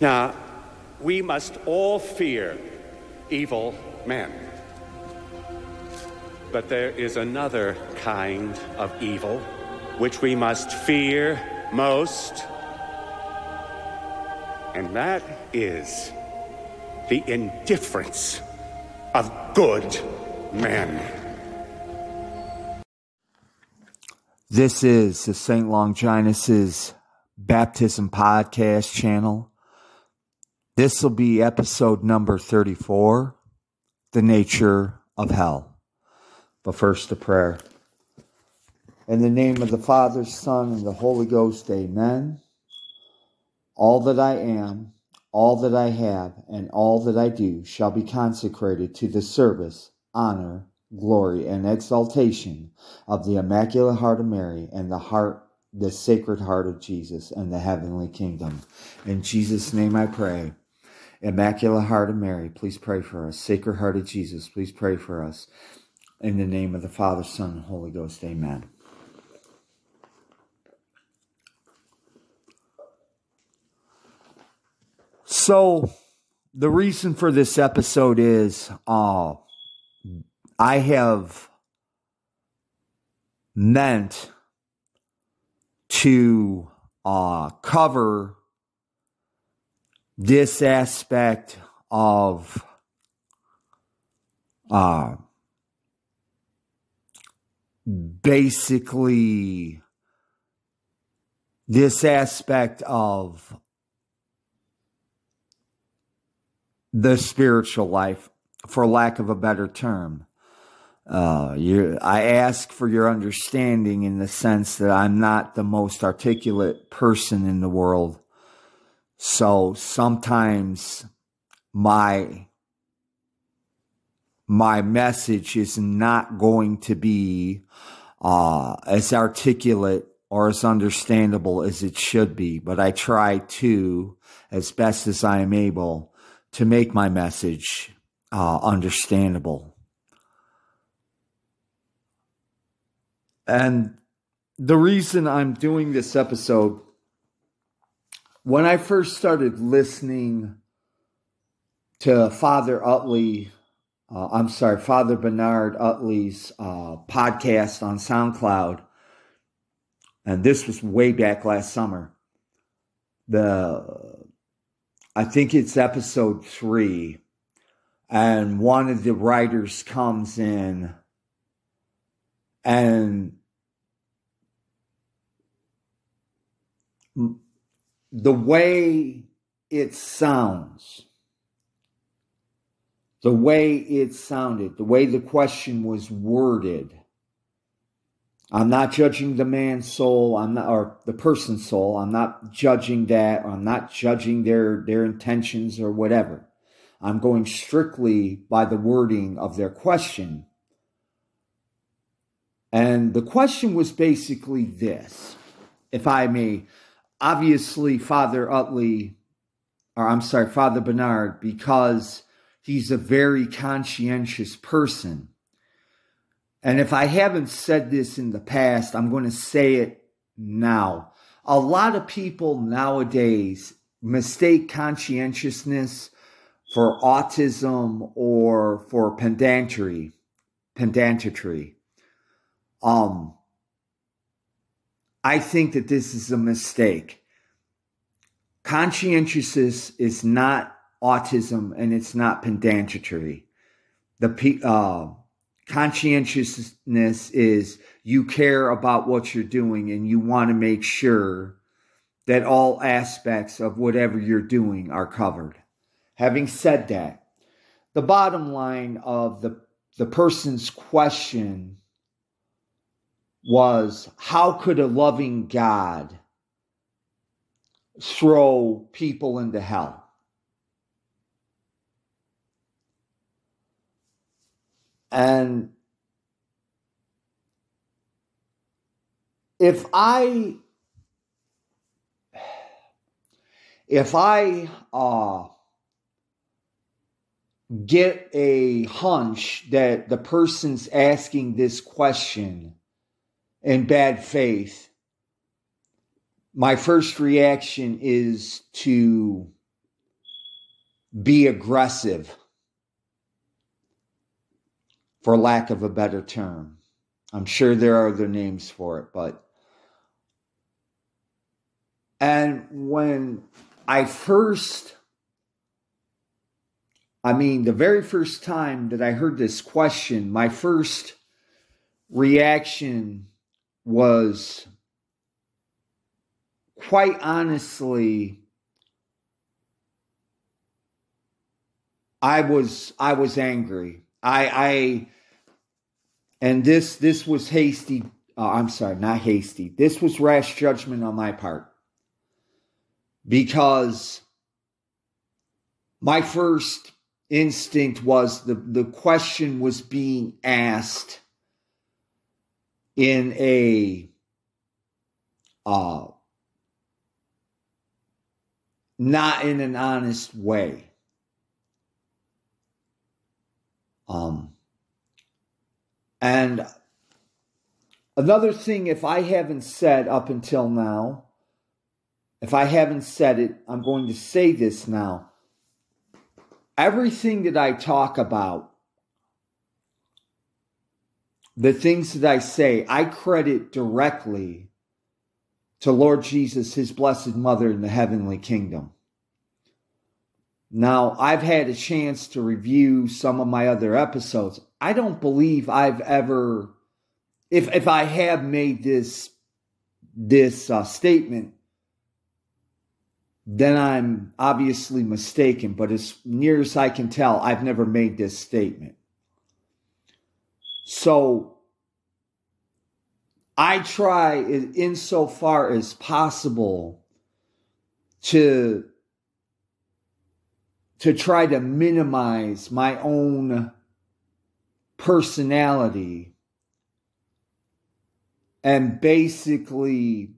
Now, we must all fear evil men. But there is another kind of evil which we must fear most, and that is the indifference of good men. This is the St. Longinus's Baptism Podcast channel. This will be episode number 34 The Nature of Hell. But first, a prayer. In the name of the Father, Son, and the Holy Ghost, amen. All that I am, all that I have, and all that I do shall be consecrated to the service, honor, glory, and exaltation of the Immaculate Heart of Mary and the heart the sacred heart of Jesus and the heavenly kingdom. In Jesus' name I pray. Immaculate Heart of Mary, please pray for us. Sacred Heart of Jesus, please pray for us. In the name of the Father, Son, and Holy Ghost, amen. So, the reason for this episode is uh, I have meant to uh, cover this aspect of uh, basically this aspect of the spiritual life, for lack of a better term. Uh, you, I ask for your understanding in the sense that I'm not the most articulate person in the world. So sometimes my, my message is not going to be, uh, as articulate or as understandable as it should be, but I try to, as best as I am able, to make my message, uh, understandable. And the reason I'm doing this episode, when I first started listening to Father Utley, uh, I'm sorry, Father Bernard Utley's uh, podcast on SoundCloud, and this was way back last summer. The I think it's episode three, and one of the writers comes in and the way it sounds, the way it sounded, the way the question was worded. I'm not judging the man's soul, I'm not or the person's soul. I'm not judging that, I'm not judging their their intentions or whatever. I'm going strictly by the wording of their question and the question was basically this, if I may. Obviously, Father Utley, or I'm sorry, Father Bernard, because he's a very conscientious person. And if I haven't said this in the past, I'm going to say it now. A lot of people nowadays mistake conscientiousness for autism or for pedantry, pedantry. Um, I think that this is a mistake. Conscientiousness is not autism and it's not pedantry. The uh, conscientiousness is you care about what you're doing and you want to make sure that all aspects of whatever you're doing are covered. Having said that, the bottom line of the, the person's question was how could a loving God throw people into hell? And if I if I uh, get a hunch that the person's asking this question in bad faith, my first reaction is to be aggressive, for lack of a better term. I'm sure there are other names for it, but. And when I first, I mean, the very first time that I heard this question, my first reaction was quite honestly I was I was angry. I I and this this was hasty uh, I'm sorry, not hasty. This was rash judgment on my part. Because my first instinct was the the question was being asked in a uh not in an honest way. Um, and another thing, if I haven't said up until now, if I haven't said it, I'm going to say this now. Everything that I talk about, the things that I say, I credit directly to Lord Jesus, his blessed mother in the heavenly kingdom. Now, I've had a chance to review some of my other episodes. I don't believe I've ever, if, if I have made this, this uh, statement, then I'm obviously mistaken. But as near as I can tell, I've never made this statement. So I try insofar as possible to to try to minimize my own personality and basically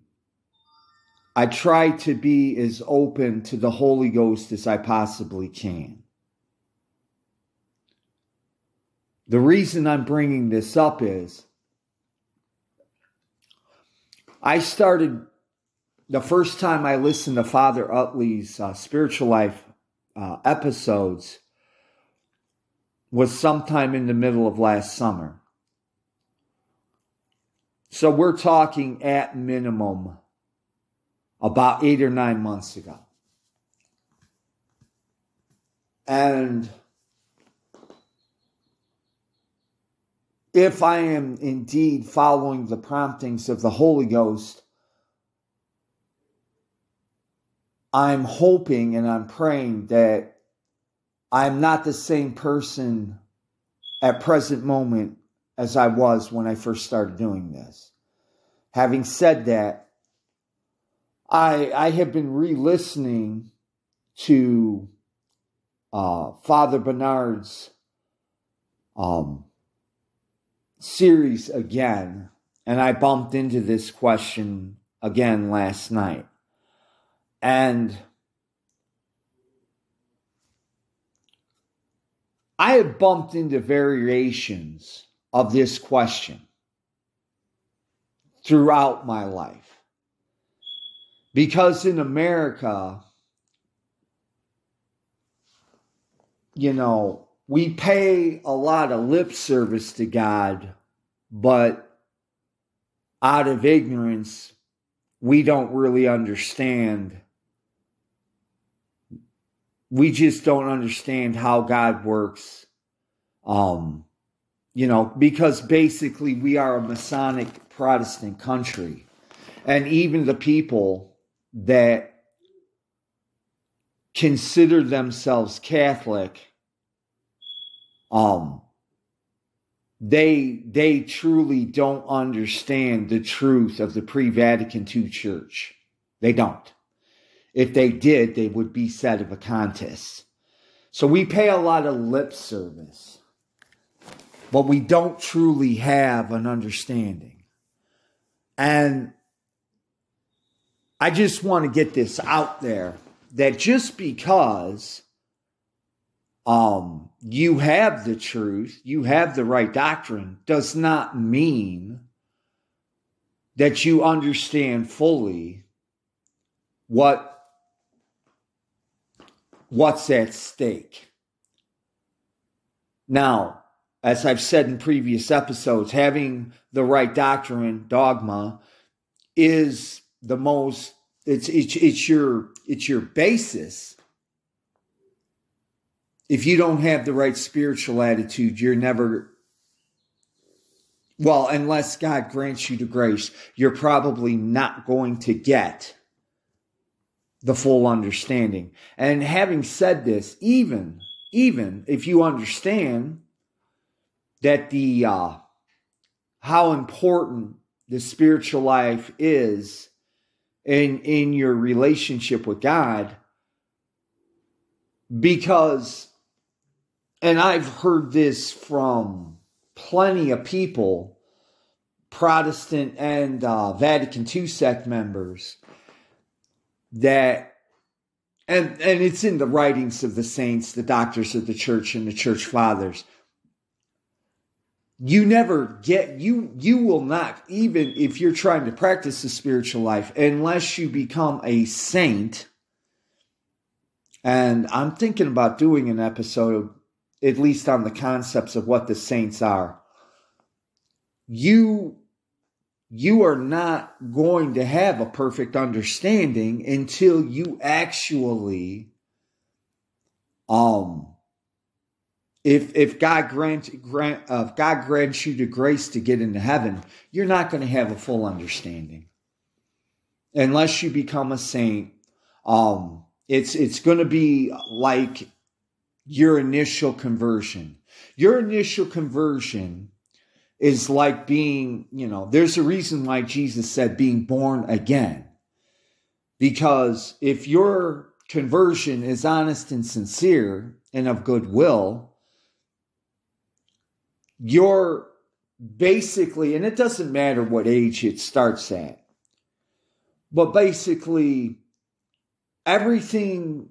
I try to be as open to the Holy Ghost as I possibly can. The reason I'm bringing this up is I started the first time I listened to Father Utley's uh, spiritual life uh, episodes was sometime in the middle of last summer. So we're talking at minimum about eight or nine months ago. And if I am indeed following the promptings of the Holy Ghost, I'm hoping and I'm praying that I'm not the same person at present moment as I was when I first started doing this. Having said that, I I have been re-listening to uh, Father Bernard's um, series again, and I bumped into this question again last night. And I have bumped into variations of this question throughout my life. Because in America, you know, we pay a lot of lip service to God, but out of ignorance, we don't really understand we just don't understand how God works. Um, you know, because basically we are a Masonic Protestant country. And even the people that consider themselves Catholic, um, they they truly don't understand the truth of the pre-Vatican II church. They don't. If they did, they would be sedevacantist. So we pay a lot of lip service, but we don't truly have an understanding. And I just want to get this out there that just because um, you have the truth, you have the right doctrine, does not mean that you understand fully what what's at stake. Now, as I've said in previous episodes, having the right doctrine, dogma, is the most it's it's it's your it's your basis. If you don't have the right spiritual attitude, you're never well, unless God grants you the grace, you're probably not going to get the full understanding. And having said this, even even if you understand that the uh, how important the spiritual life is in in your relationship with God because and I've heard this from plenty of people Protestant and uh, Vatican II sect members that and and it's in the writings of the saints the doctors of the church and the church fathers. You never get you you will not even if you're trying to practice the spiritual life unless you become a saint. And i'm thinking about doing an episode at least on the concepts of what the saints are you you are not going to have a perfect understanding until you actually um if if God grant grant uh, if God grants you the grace to get into heaven, you're not going to have a full understanding unless you become a saint. Um, it's it's going to be like your initial conversion. Your initial conversion is like being, you know, there's a reason why Jesus said being born again. Because if your conversion is honest and sincere and of goodwill, you're basically, and it doesn't matter what age it starts at, but basically everything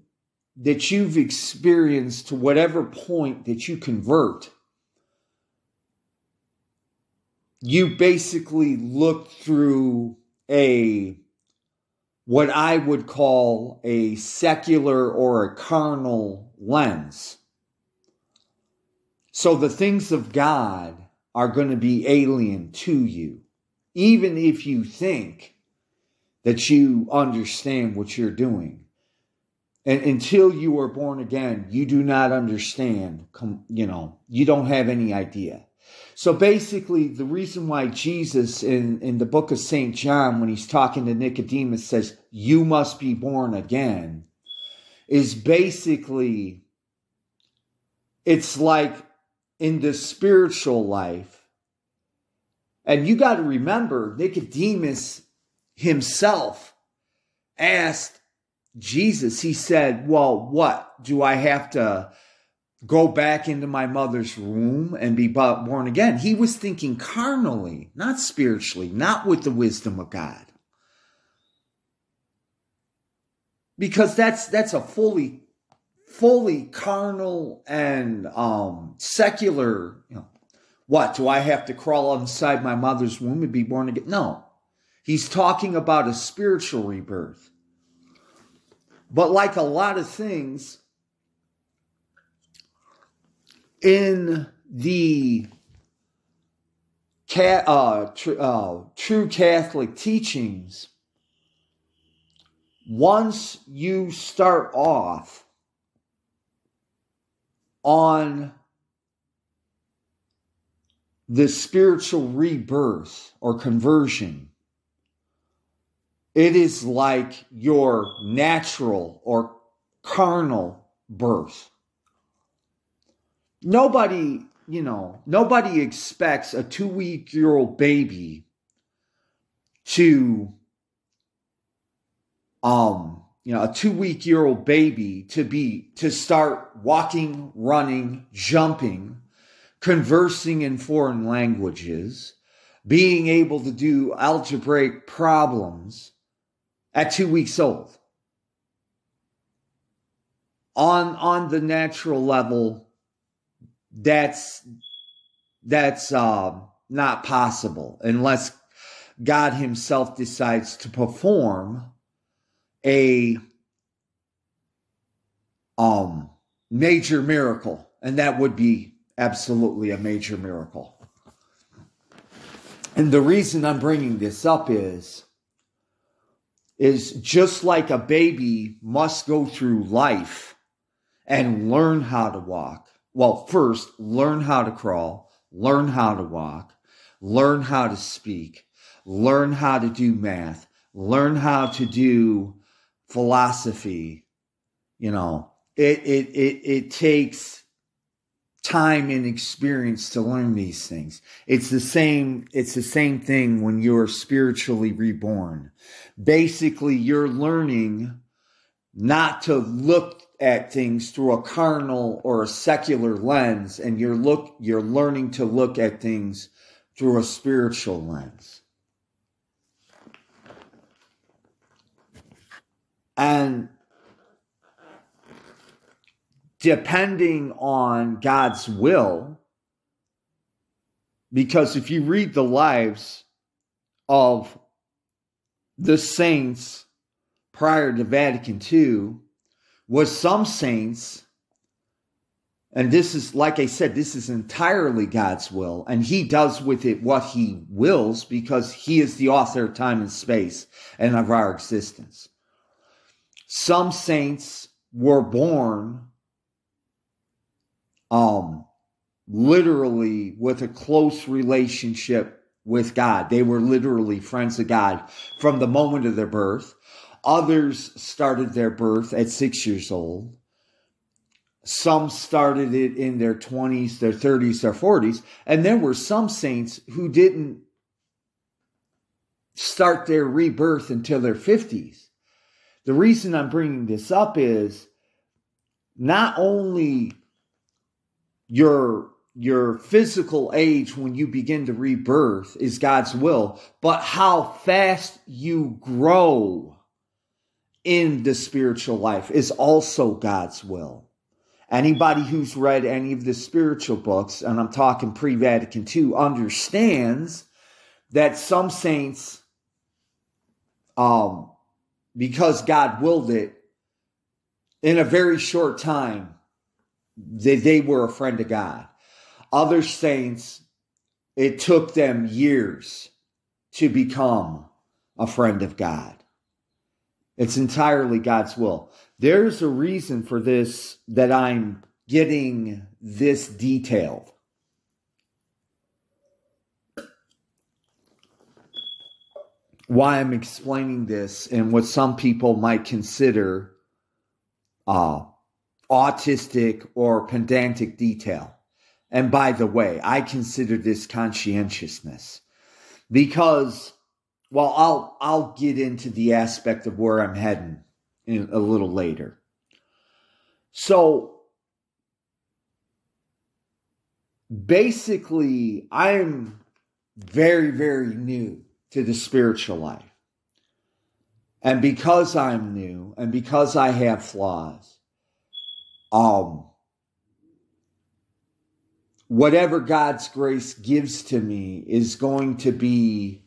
that you've experienced to whatever point that you convert, you basically look through a what I would call a secular or a carnal lens. So the things of God are going to be alien to you, even if you think that you understand what you're doing. And until you are born again, you do not understand, you know, you don't have any idea. So basically, the reason why Jesus in, in the book of St. John, when he's talking to Nicodemus, says, You must be born again, is basically, it's like in the spiritual life. And you got to remember, Nicodemus himself asked Jesus, he said, Well, what? Do I have to go back into my mother's womb and be born again? He was thinking carnally, not spiritually, not with the wisdom of God. Because that's that's a fully fully carnal and um, secular, you know, what do I have to crawl inside my mother's womb and be born again? No, he's talking about a spiritual rebirth. But like a lot of things in the uh, tr- uh, true Catholic teachings, once you start off on the spiritual rebirth or conversion, it is like your natural or carnal birth. Nobody, you know, nobody expects a two week year old baby to, um, you know, a two week year old baby to be, to start walking, running, jumping, conversing in foreign languages, being able to do algebraic problems at two weeks old. On, on the natural level, that's, that's, uh, not possible unless God Himself decides to perform a um, major miracle. And that would be absolutely a major miracle. And the reason I'm bringing this up is is just like a baby must go through life and learn how to walk. Well, first, learn how to crawl, learn how to walk, learn how to speak, learn how to do math, learn how to do philosophy. You know, it, it, it, it takes time and experience to learn these things. It's the same, it's the same thing when you're spiritually reborn. Basically, you're learning not to look at things through a carnal or a secular lens and you're look you're learning to look at things through a spiritual lens. And depending on God's will, because if you read the lives of the saints prior to Vatican II, was some saints, and this is, like I said, this is entirely God's will, and He does with it what He wills because He is the author of time and space and of our existence. Some saints were born um literally with a close relationship with God. They were literally friends of God from the moment of their birth. Others started their birth at six years old. Some started it in their 20s, their 30s, their 40s. And there were some saints who didn't start their rebirth until their 50s. The reason I'm bringing this up is not only your your physical age when you begin to rebirth is God's will, but how fast you grow in the spiritual life is also God's will. Anybody who's read any of the spiritual books, and I'm talking pre Vatican II, understands that some saints, um, because God willed it, in a very short time, they, they were a friend of God. Other saints, it took them years to become a friend of God. It's entirely God's will. There's a reason for this that I'm getting this detailed. why I'm explaining this and what some people might consider uh, autistic or pedantic detail. And by the way, I consider this conscientiousness because, well, I'll I'll get into the aspect of where I'm heading in a little later. So basically, I'm very very new to the spiritual life. And because I'm new and because I have flaws, um, whatever God's grace gives to me is going to be,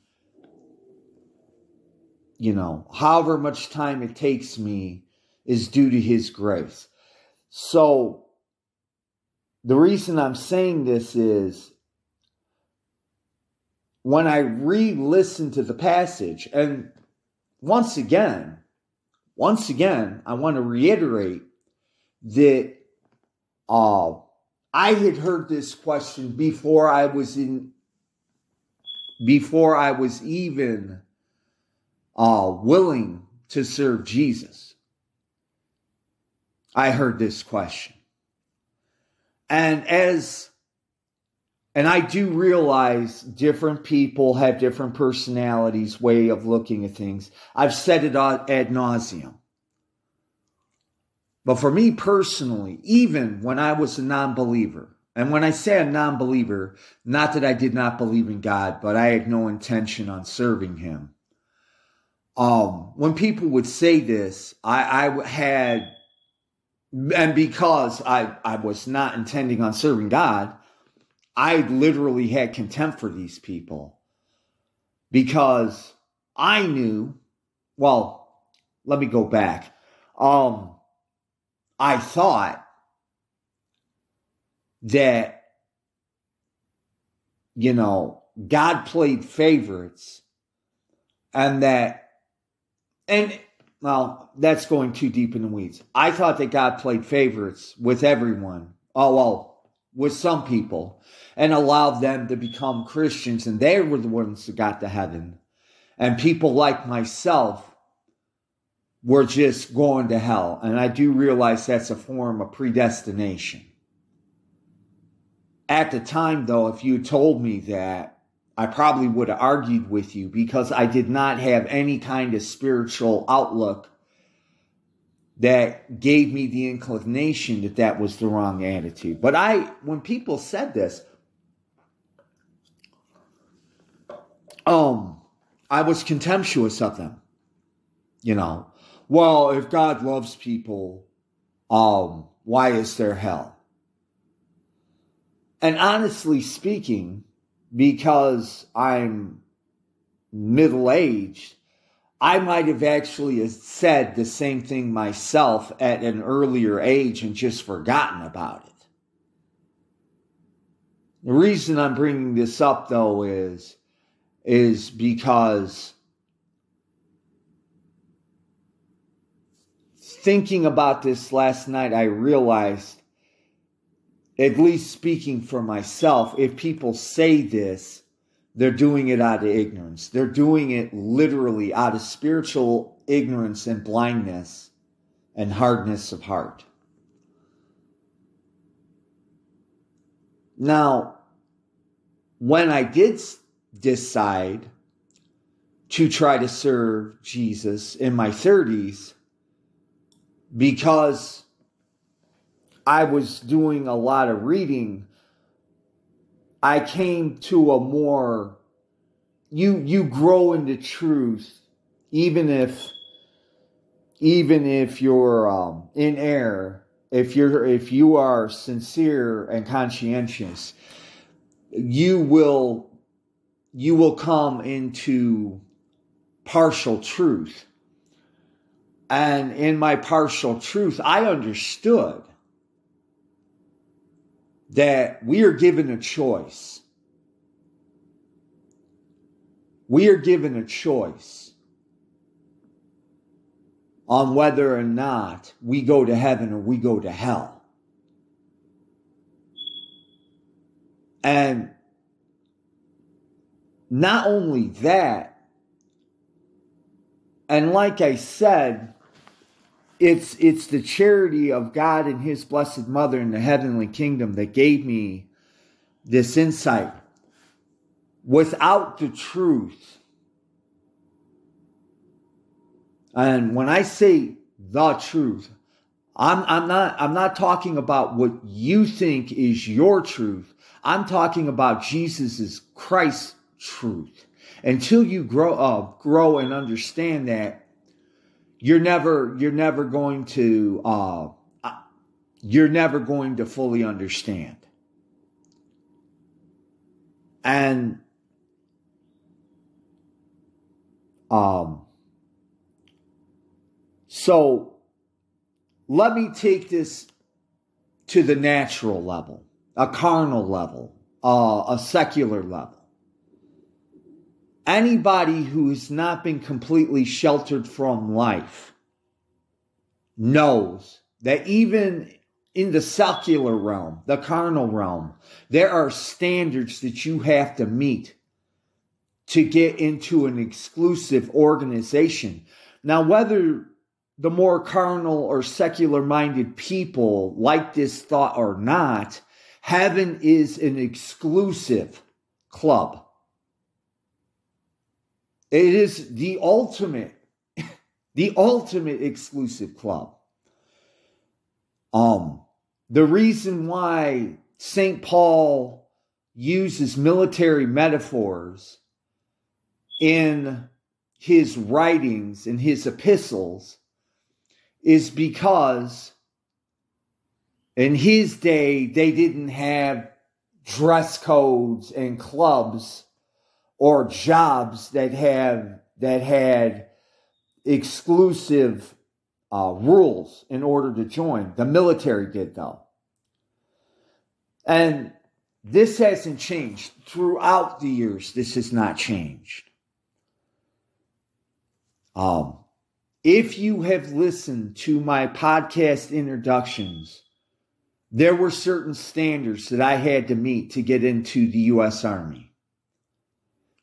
you know, however much time it takes me is due to His grace. So, the reason I'm saying this is when I re listen to the passage, and once again, once again, I want to reiterate that uh, I had heard this question before I was in, before I was even uh, willing to serve Jesus. I heard this question. And as and I do realize different people have different personalities, way of looking at things. I've said it ad nauseum. But for me personally, even when I was a non believer, and when I say a non believer, not that I did not believe in God, but I had no intention on serving Him. Um, when people would say this, I, I had, and because I, I was not intending on serving God, I literally had contempt for these people because I knew, well, let me go back. Um, I thought that, you know, God played favorites and that, and well, that's going too deep in the weeds. I thought that God played favorites with everyone. Oh, well, with some people and allowed them to become Christians, and they were the ones that got to heaven. And people like myself were just going to hell. And I do realize that's a form of predestination. At the time, though, if you told me that, I probably would have argued with you because I did not have any kind of spiritual outlook that gave me the inclination that that was the wrong attitude. But I, when people said this, um, I was contemptuous of them. You know, well, if God loves people, um, why is there hell? And honestly speaking, because I'm middle aged, I might have actually said the same thing myself at an earlier age and just forgotten about it. The reason I'm bringing this up though is is because thinking about this last night I realized at least speaking for myself if people say this they're doing it out of ignorance. They're doing it literally out of spiritual ignorance and blindness and hardness of heart. Now, when I did decide to try to serve Jesus in my 30s, because I was doing a lot of reading I came to a more you you grow into truth even if even if you're um, in error if you're if you are sincere and conscientious you will you will come into partial truth and in my partial truth i understood that we are given a choice. We are given a choice on whether or not we go to heaven or we go to hell. And not only that, and like I said, it's it's the charity of God and his blessed mother in the heavenly kingdom that gave me this insight. Without the truth and when i say the truth i'm i'm not i'm not talking about what you think is your truth. I'm talking about jesus's Christ's truth. Until you grow up grow and understand that you're never you're never going to uh, you're never going to fully understand. And um so let me take this to the natural level a carnal level uh, a secular level anybody who has not been completely sheltered from life knows that even in the secular realm, the carnal realm, there are standards that you have to meet to get into an exclusive organization. Now, whether the more carnal or secular minded people like this thought or not, heaven is an exclusive club. It is the ultimate, the ultimate exclusive club. Um, the reason why St. Paul uses military metaphors in his writings, in his epistles, is because in his day they didn't have dress codes and clubs or jobs that have that had exclusive uh, rules in order to join. The military did, though. And this hasn't changed. Throughout the years, this has not changed. Um, if you have listened to my podcast introductions, there were certain standards that I had to meet to get into the U.S. Army.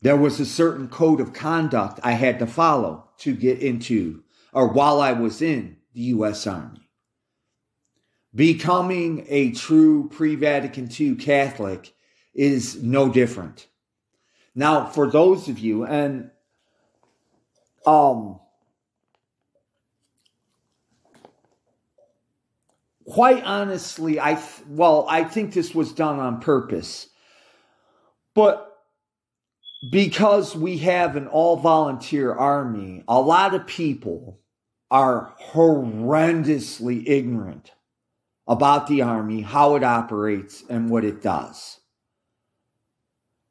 There was a certain code of conduct I had to follow to get into, or while I was in the U.S. Army. Becoming a true pre Vatican II Catholic is no different. Now, for those of you, and um, quite honestly, I well, I think this was done on purpose, but because we have an all volunteer army, a lot of people are horrendously ignorant about the army, how it operates, and what it does.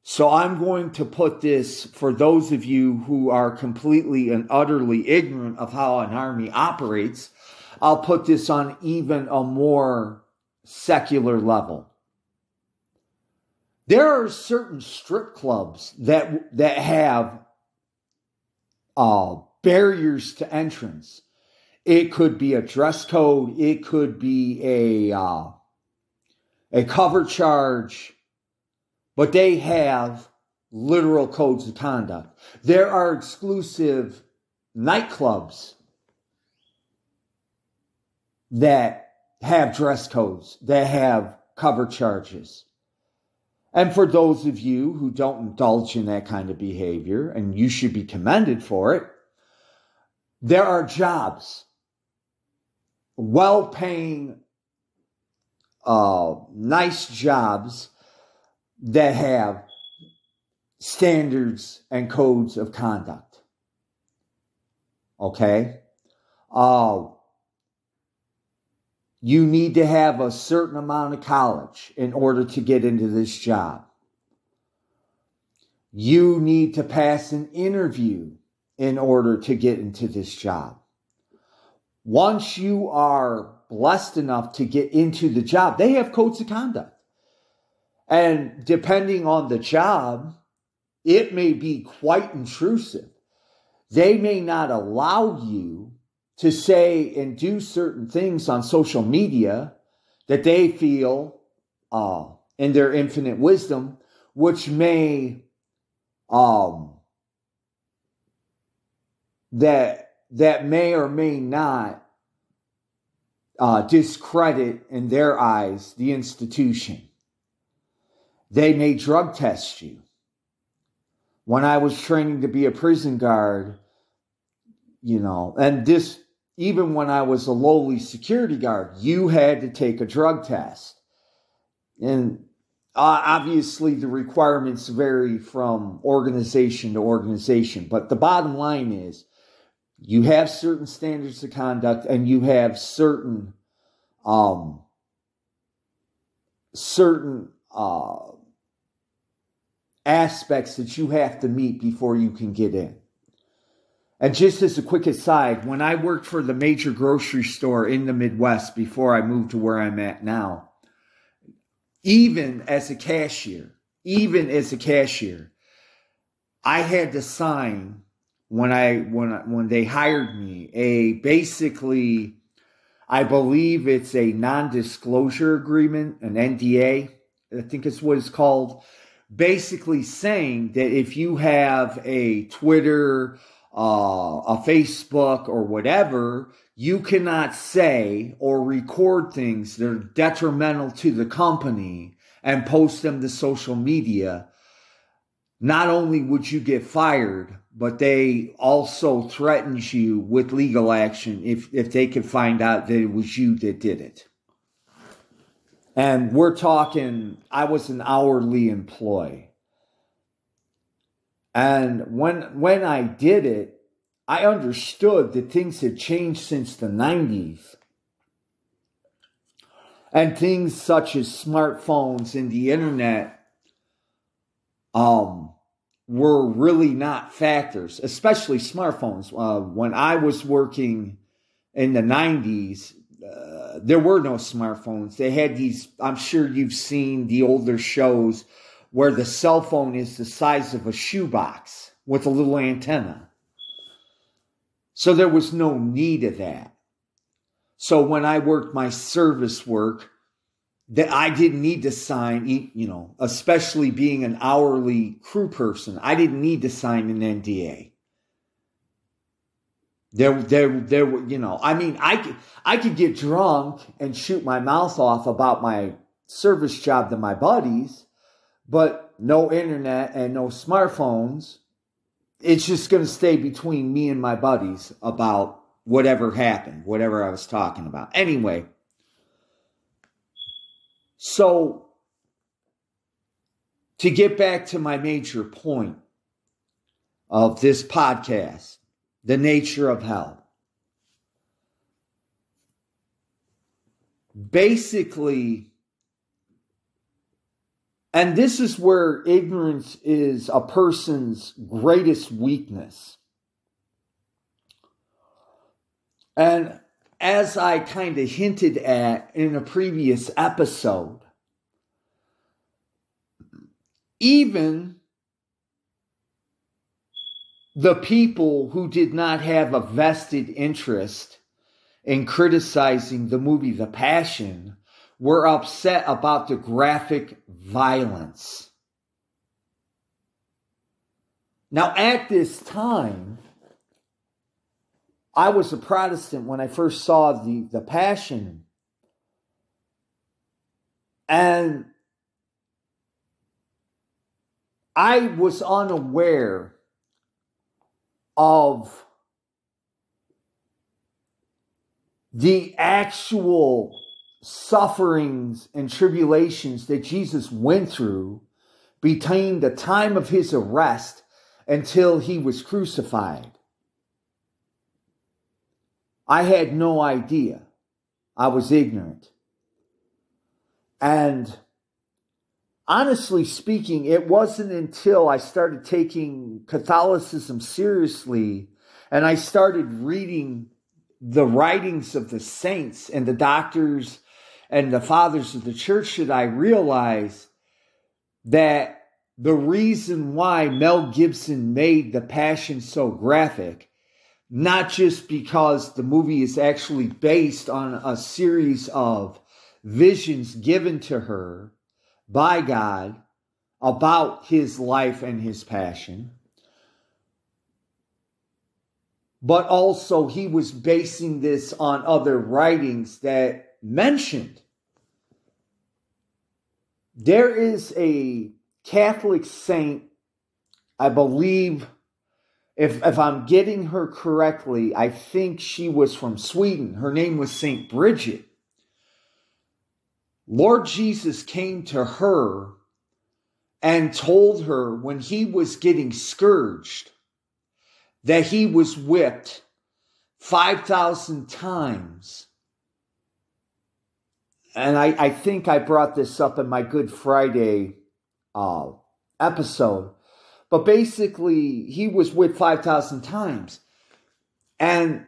So I'm going to put this for those of you who are completely and utterly ignorant of how an army operates. I'll put this on even a more secular level. There are certain strip clubs that that have uh, barriers to entrance. It could be a dress code. It could be a uh, a cover charge but they have literal codes of conduct. There are exclusive nightclubs that have dress codes, that have cover charges. And for those of you who don't indulge in that kind of behavior, and you should be commended for it, there are jobs, well paying, uh, nice jobs that have standards and codes of conduct. Okay? Uh, you need to have a certain amount of college in order to get into this job. You need to pass an interview in order to get into this job. Once you are blessed enough to get into the job, they have codes of conduct. And depending on the job, it may be quite intrusive. They may not allow you to say and do certain things on social media that they feel, uh, in their infinite wisdom, which may, um, that that may or may not uh, discredit in their eyes the institution. They may drug test you. When I was training to be a prison guard, you know, and this, even when I was a lowly security guard, you had to take a drug test. And uh, obviously, the requirements vary from organization to organization. But the bottom line is you have certain standards of conduct and you have certain, um, certain, uh, aspects that you have to meet before you can get in. And just as a quick aside, when I worked for the major grocery store in the Midwest before I moved to where I'm at now, even as a cashier, even as a cashier, I had to sign when I when when they hired me a basically I believe it's a non-disclosure agreement, an NDA. I think it's what it's called basically saying that if you have a Twitter, uh, a Facebook, or whatever, you cannot say or record things that are detrimental to the company and post them to social media. Not only would you get fired, but they also threatens you with legal action if, if they could find out that it was you that did it. And we're talking, I was an hourly employee. And when when I did it, I understood that things had changed since the 90s. And things such as smartphones and the internet um, were really not factors, especially smartphones. Uh, when I was working in the 90s, uh, there were no smartphones. They had these, I'm sure you've seen the older shows where the cell phone is the size of a shoebox with a little antenna. So there was no need of that. So when I worked my service work, that I didn't need to sign, you know, especially being an hourly crew person, I didn't need to sign an NDA. There, there, there, were, you know, I mean, I could, I could get drunk and shoot my mouth off about my service job to my buddies, but no internet and no smartphones. It's just going to stay between me and my buddies about whatever happened, whatever I was talking about. Anyway, so to get back to my major point of this podcast, the nature of hell. Basically, and this is where ignorance is a person's greatest weakness. And as I kind of hinted at in a previous episode, even the people who did not have a vested interest in criticizing the movie The Passion were upset about the graphic violence. Now, at this time, I was a Protestant when I first saw the, the Passion. And I was unaware of the actual sufferings and tribulations that Jesus went through between the time of his arrest until he was crucified. I had no idea. I was ignorant. And honestly speaking, it wasn't until I started taking Catholicism seriously and I started reading the writings of the saints and the doctors and the fathers of the church that I realize that the reason why Mel Gibson made the Passion so graphic not just because the movie is actually based on a series of visions given to her by God about his life and his passion, but also he was basing this on other writings that mentioned there is a Catholic saint, I believe if if I'm getting her correctly, I think she was from Sweden. Her name was Saint Bridget. Lord Jesus came to her and told her when he was getting scourged that he was whipped 5,000 times. And I, I think I brought this up in my Good Friday uh, episode but basically, he was with 5,000 times. And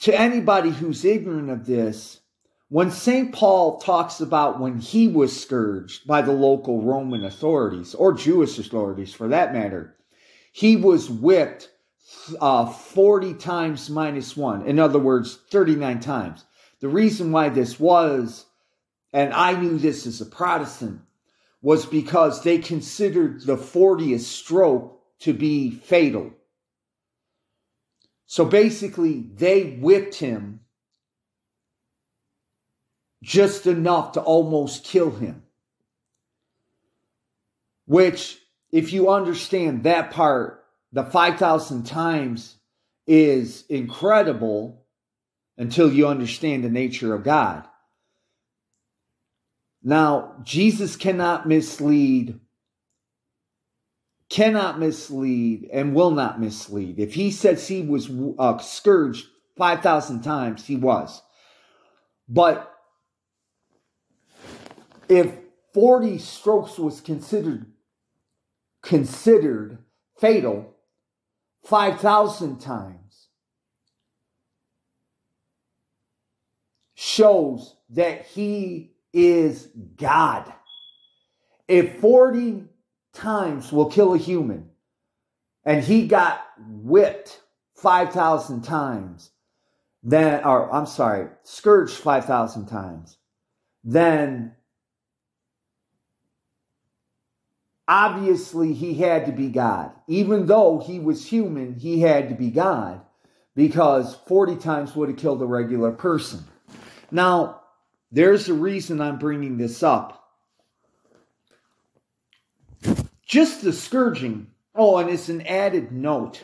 to anybody who's ignorant of this, when St. Paul talks about when he was scourged by the local Roman authorities, or Jewish authorities for that matter, he was whipped uh, 40 times minus one. In other words, 39 times. The reason why this was, and I knew this as a Protestant, was because they considered the 40th stroke to be fatal. So basically, they whipped him just enough to almost kill him. Which, if you understand that part, the 5,000 times is incredible until you understand the nature of God. Now, Jesus cannot mislead, cannot mislead, and will not mislead. If he says he was uh, scourged 5,000 times, he was. But if 40 strokes was considered considered fatal 5,000 times, shows that he is God. If 40 times will kill a human and he got whipped 5,000 times, then, or I'm sorry, scourged 5,000 times, then obviously he had to be God. Even though he was human, he had to be God because 40 times would have killed a regular person. Now, there's a reason I'm bringing this up. Just the scourging. Oh, and it's an added note.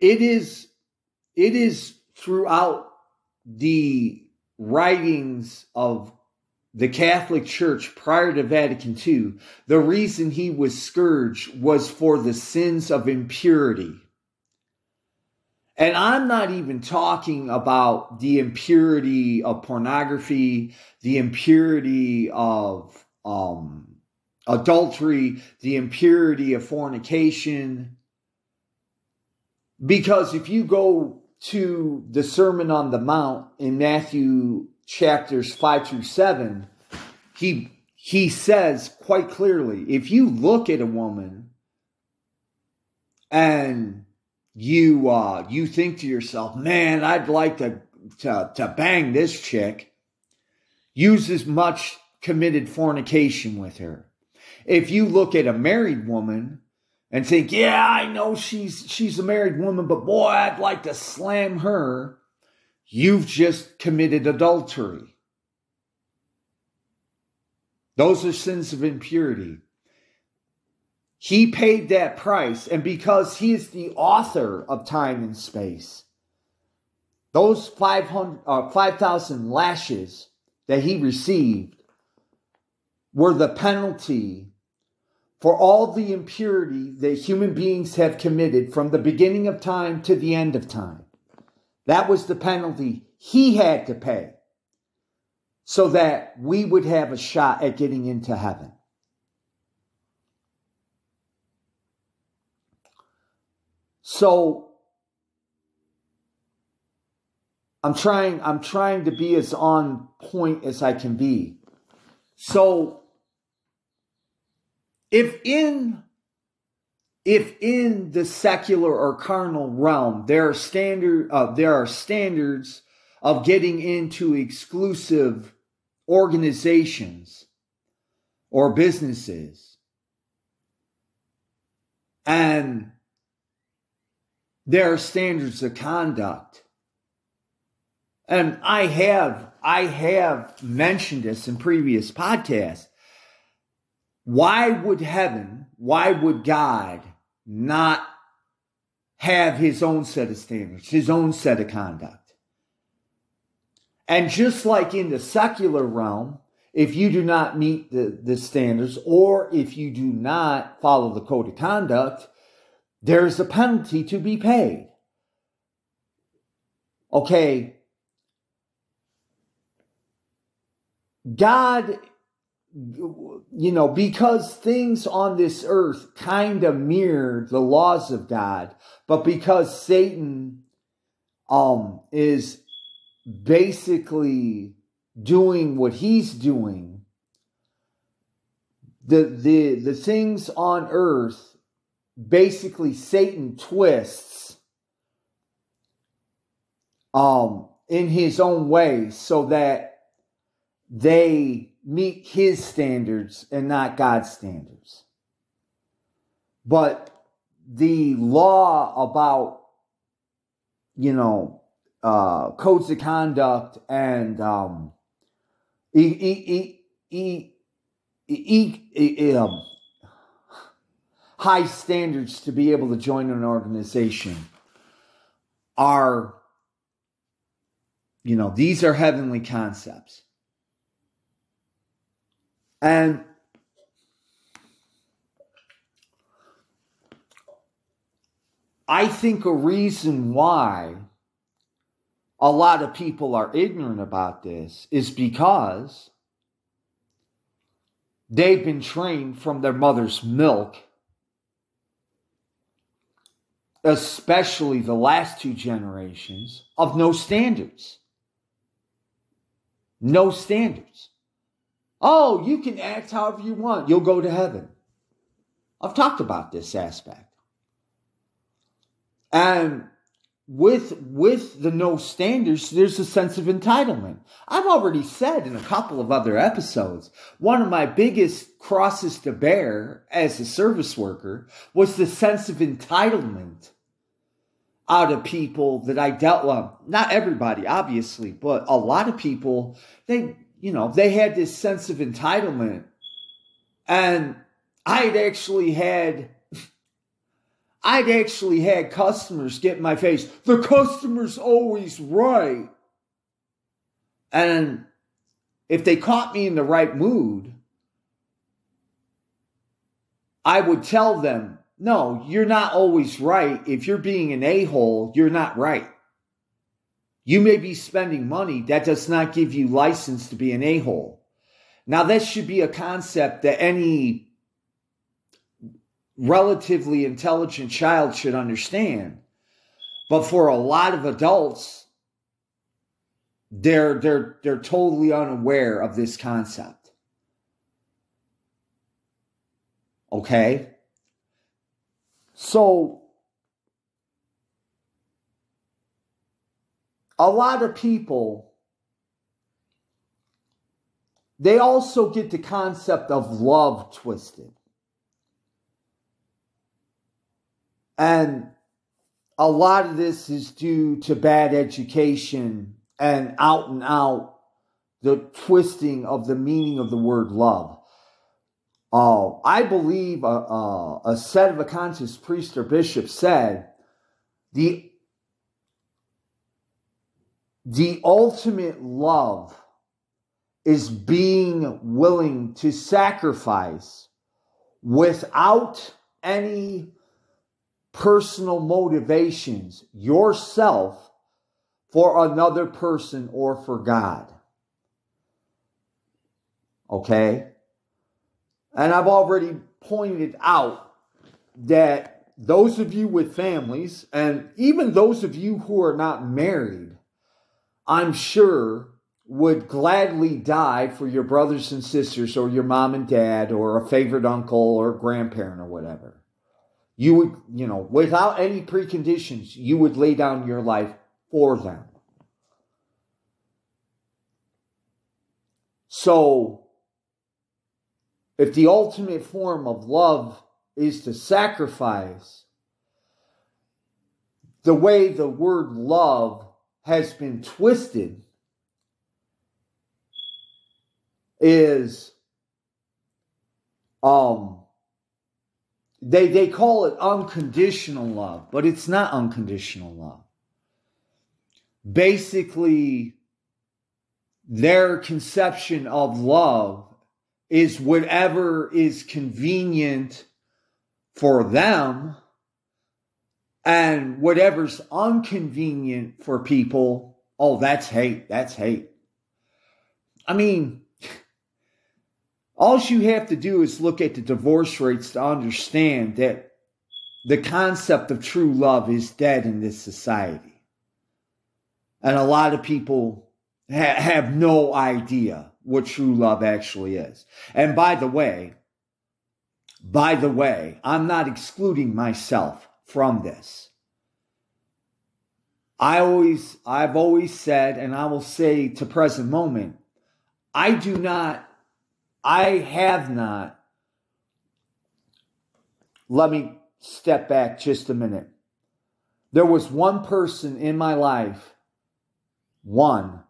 It is it is throughout the writings of the Catholic Church prior to Vatican II, the reason he was scourged was for the sins of impurity. And I'm not even talking about the impurity of pornography, the impurity of um, adultery, the impurity of fornication. Because if you go to the Sermon on the Mount in Matthew chapters 5 through 7, he he says quite clearly, if you look at a woman and you uh you think to yourself, man, I'd like to to, to bang this chick, use as much committed fornication with her. If you look at a married woman and think, yeah, I know she's she's a married woman, but boy, I'd like to slam her, you've just committed adultery. Those are sins of impurity. He paid that price, and because he is the author of time and space, those 5,000 uh, 5, lashes that he received were the penalty for all the impurity that human beings have committed from the beginning of time to the end of time. That was the penalty he had to pay so that we would have a shot at getting into heaven. So I'm trying I'm trying to be as on point as I can be. So if in if in the secular or carnal realm there are standard uh, there are standards of getting into exclusive organizations or businesses. And there are standards of conduct. And I have, I have mentioned this in previous podcasts. Why would heaven, why would God not have his own set of standards, his own set of conduct? And just like in the secular realm, if you do not meet the, the standards or if you do not follow the code of conduct, there's a penalty to be paid. Okay. God, you know, because things on this earth kind of mirror the laws of God, but because Satan um is basically doing what he's doing, the the the things on earth basically Satan twists um in his own way so that they meet his standards and not God's standards. But the law about you know uh, codes of conduct and um, e, e, e, e, um, high standards to be able to join an organization are, you know, these are heavenly concepts. And I think a reason why a lot of people are ignorant about this is because they've been trained from their mother's milk, especially the last two generations, of no standards. No standards. Oh, you can act however you want. You'll go to heaven. I've talked about this aspect. And with with the no standards there's a sense of entitlement i've already said in a couple of other episodes one of my biggest crosses to bear as a service worker was the sense of entitlement out of people that i dealt with not everybody obviously but a lot of people they you know they had this sense of entitlement and I'd actually had I'd actually had customers get in my face. The customer's always right. And if they caught me in the right mood, I would tell them, no, you're not always right. If you're being an a hole, you're not right. You may be spending money. That does not give you license to be an a hole. Now, that should be a concept that any relatively intelligent child should understand. But for a lot of adults, they're they're they're totally unaware of this concept. Okay? So a lot of people they also get the concept of love twisted. And a lot of this is due to bad education and out and out the twisting of the meaning of the word love. Uh, I believe a, a, a conscious priest or bishop said the the ultimate love is being willing to sacrifice without any personal motivations yourself for another person or for God. Okay? And I've already pointed out that those of you with families, and even those of you who are not married, I'm sure would gladly die for your brothers and sisters or your mom and dad or a favorite uncle or grandparent or whatever you would, you know, without any preconditions, you would lay down your life for them. So, if the ultimate form of love is to sacrifice, the way the word love has been twisted is um they they call it unconditional love, but it's not unconditional love. Basically, their conception of love is whatever is convenient for them and whatever's inconvenient for people, oh, that's hate. That's hate. I mean, all you have to do is look at the divorce rates to understand that the concept of true love is dead in this society. And a lot of people ha- have no idea what true love actually is. And by the way, by the way, I'm not excluding myself from this. I always, I've always said, and I will say to present moment, I do not I have not. Let me step back just a minute. There was one person in my life, one,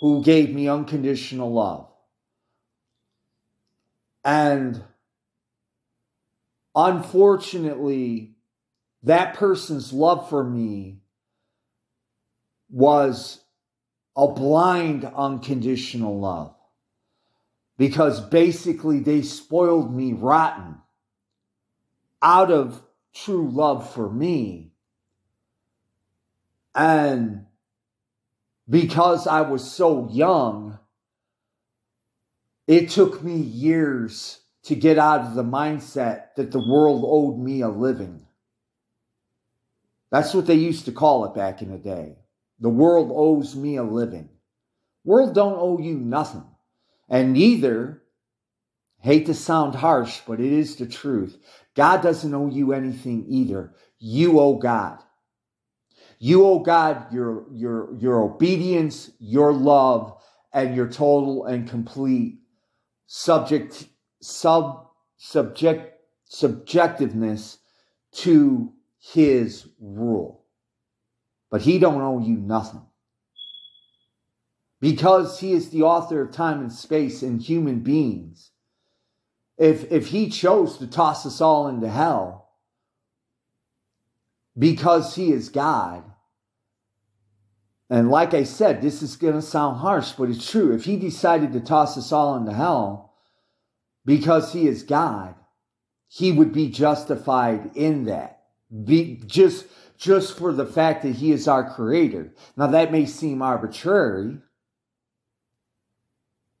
who gave me unconditional love. And unfortunately, that person's love for me was a blind unconditional love because basically they spoiled me rotten out of true love for me. And because I was so young, it took me years to get out of the mindset that the world owed me a living. That's what they used to call it back in the day. The world owes me a living. World don't owe you nothing. And neither, hate to sound harsh, but it is the truth. God doesn't owe you anything either. You owe God. You owe God your, your, your obedience, your love, and your total and complete subject, sub, subject, subjectiveness to his rule. But he don't owe you nothing. Because he is the author of time and space and human beings. If, if he chose to toss us all into hell because he is God, and like I said, this is going to sound harsh, but it's true. If he decided to toss us all into hell because he is God, he would be justified in that. Be, just, just for the fact that he is our creator. Now that may seem arbitrary,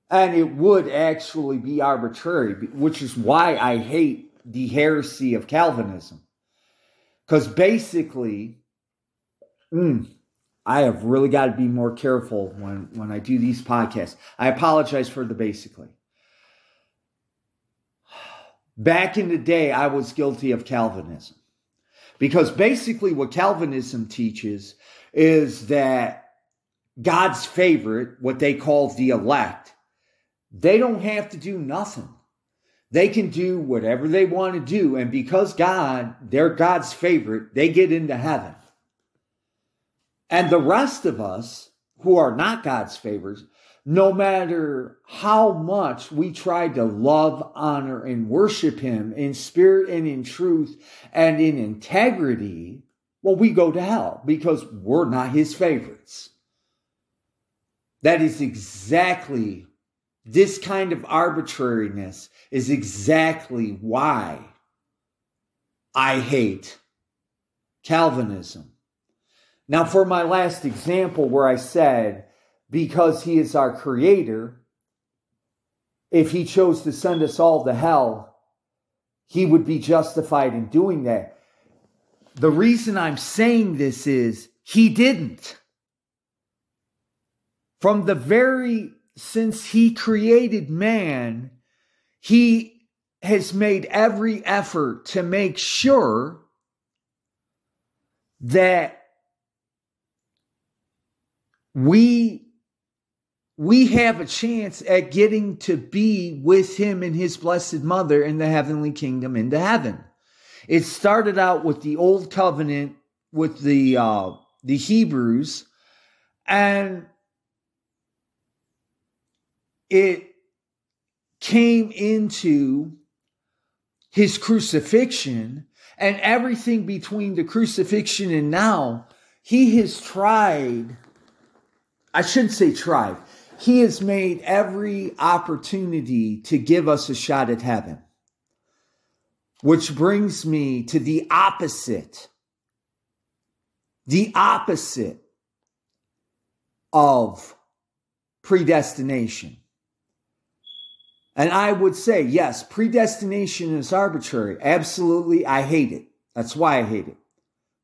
and it would actually be arbitrary, which is why I hate the heresy of Calvinism. Because basically, mm, I have really got to be more careful when, when I do these podcasts. I apologize for the basically. Back in the day, I was guilty of Calvinism. Because basically, what Calvinism teaches is that God's favorite, what they call the elect, they don't have to do nothing. They can do whatever they want to do. And because God, they're God's favorite, they get into heaven. And the rest of us who are not God's favorites, no matter how much we try to love, honor, and worship Him in spirit and in truth and in integrity, well, we go to hell because we're not His favorites. That is exactly, this kind of arbitrariness is exactly why I hate Calvinism. Now, for my last example, where I said, because he is our creator, if he chose to send us all to hell, he would be justified in doing that. The reason I'm saying this is he didn't. From the very, since he created man, he has made every effort to make sure that we we have a chance at getting to be with him and his blessed mother in the heavenly kingdom into heaven. It started out with the old covenant with the uh, the Hebrews, and it came into his crucifixion and everything between the crucifixion and now. He has tried. I shouldn't say tried he has made every opportunity to give us a shot at heaven. Which brings me to the opposite. The opposite of predestination. And I would say, yes, predestination is arbitrary. Absolutely, I hate it. That's why I hate it.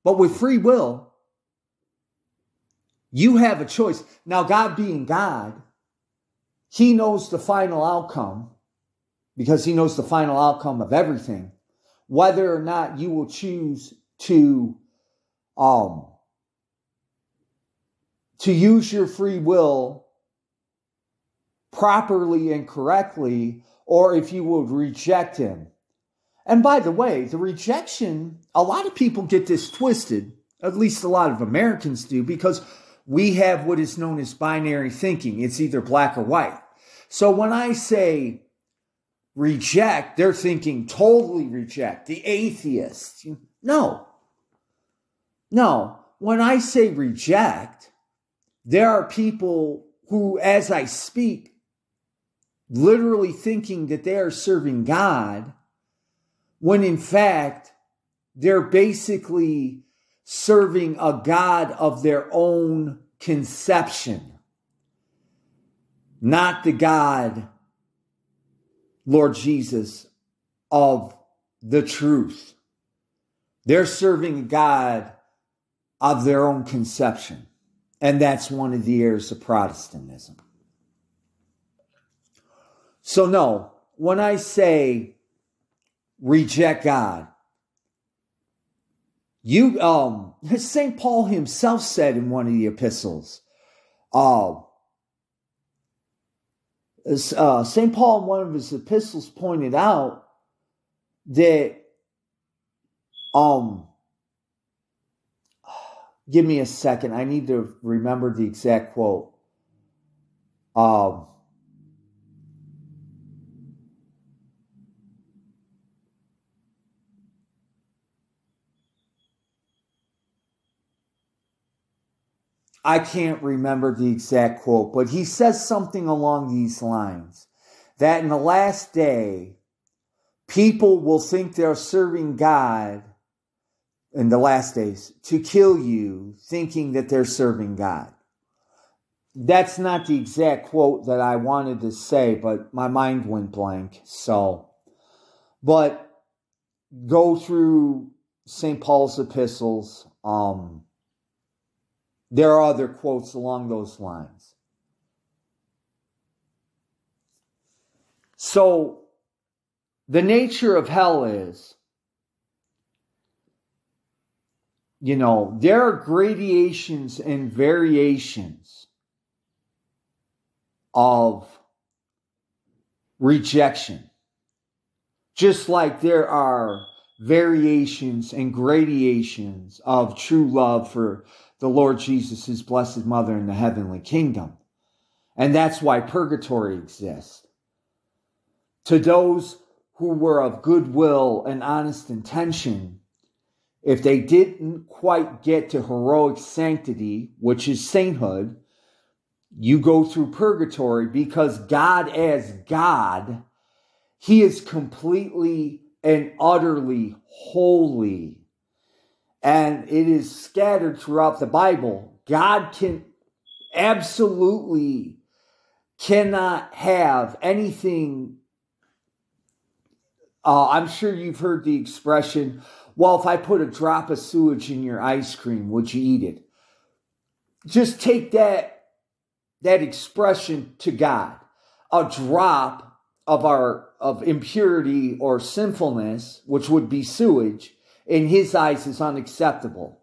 But with free will, you have a choice. Now, God being God, He knows the final outcome because He knows the final outcome of everything. Whether or not you will choose to, um, to use your free will properly and correctly, or if you will reject Him. And by the way, the rejection, a lot of people get this twisted, at least a lot of Americans do, because we have what is known as binary thinking. It's either black or white. So when I say reject, they're thinking totally reject, the atheist. No. No. When I say reject, there are people who, as I speak, literally thinking that they are serving God, when in fact, they're basically serving a God of their own conception, not the God, Lord Jesus, of the truth. They're serving a God of their own conception. And that's one of the errors of Protestantism. So, no, when I say reject God, you, um, St. Paul himself said in one of the epistles, uh, uh, St. Paul in one of his epistles pointed out that, um, give me a second. I need to remember the exact quote. Um, I can't remember the exact quote, but he says something along these lines that in the last day, people will think they're serving God in the last days to kill you, thinking that they're serving God. That's not the exact quote that I wanted to say, but my mind went blank. So, but go through St. Paul's epistles. Um, there are other quotes along those lines. So, the nature of hell is, you know, there are gradations and variations of rejection. Just like there are variations and gradations of true love for the Lord Jesus, his blessed mother in the heavenly kingdom. And that's why purgatory exists. To those who were of goodwill and honest intention, if they didn't quite get to heroic sanctity, which is sainthood, you go through purgatory because God, as God, He is completely and utterly holy and it is scattered throughout the Bible. God can absolutely cannot have anything. Uh, I'm sure you've heard the expression, well, if I put a drop of sewage in your ice cream, would you eat it? Just take that, that expression to God. A drop of our of impurity or sinfulness, which would be sewage, in his eyes is unacceptable.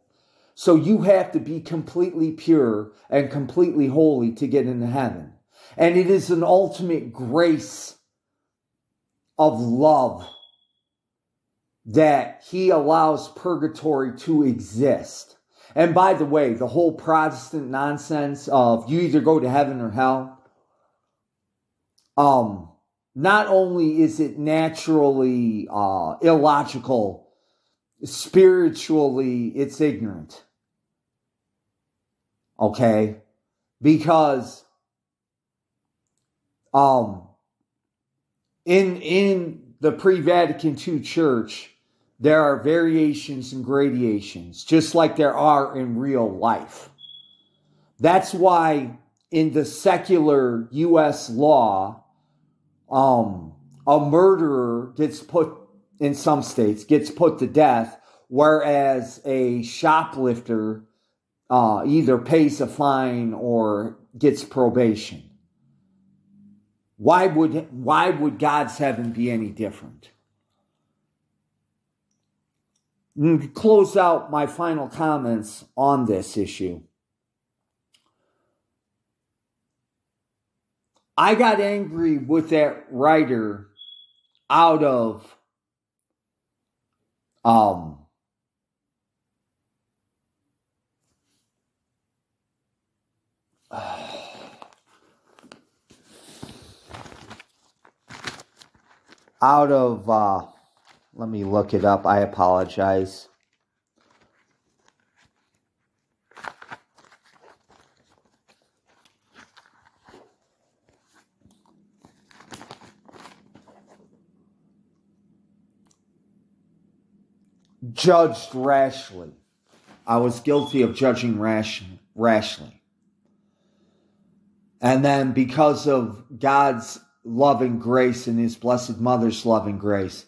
So you have to be completely pure and completely holy to get into heaven. And it is an ultimate grace of love that he allows purgatory to exist. And by the way, the whole Protestant nonsense of you either go to heaven or hell, um, not only is it naturally uh, illogical spiritually it's ignorant. Okay? Because um in in the pre-Vatican II church there are variations and gradations just like there are in real life. That's why in the secular US law um a murderer gets put in some states gets put to death, whereas a shoplifter uh, either pays a fine or gets probation. Why would why would God's heaven be any different? And to close out my final comments on this issue. I got angry with that writer out of um, out of uh, let me look it up. I apologize. Judged rashly. I was guilty of judging rash, rashly. And then because of God's loving grace and his blessed mother's loving grace,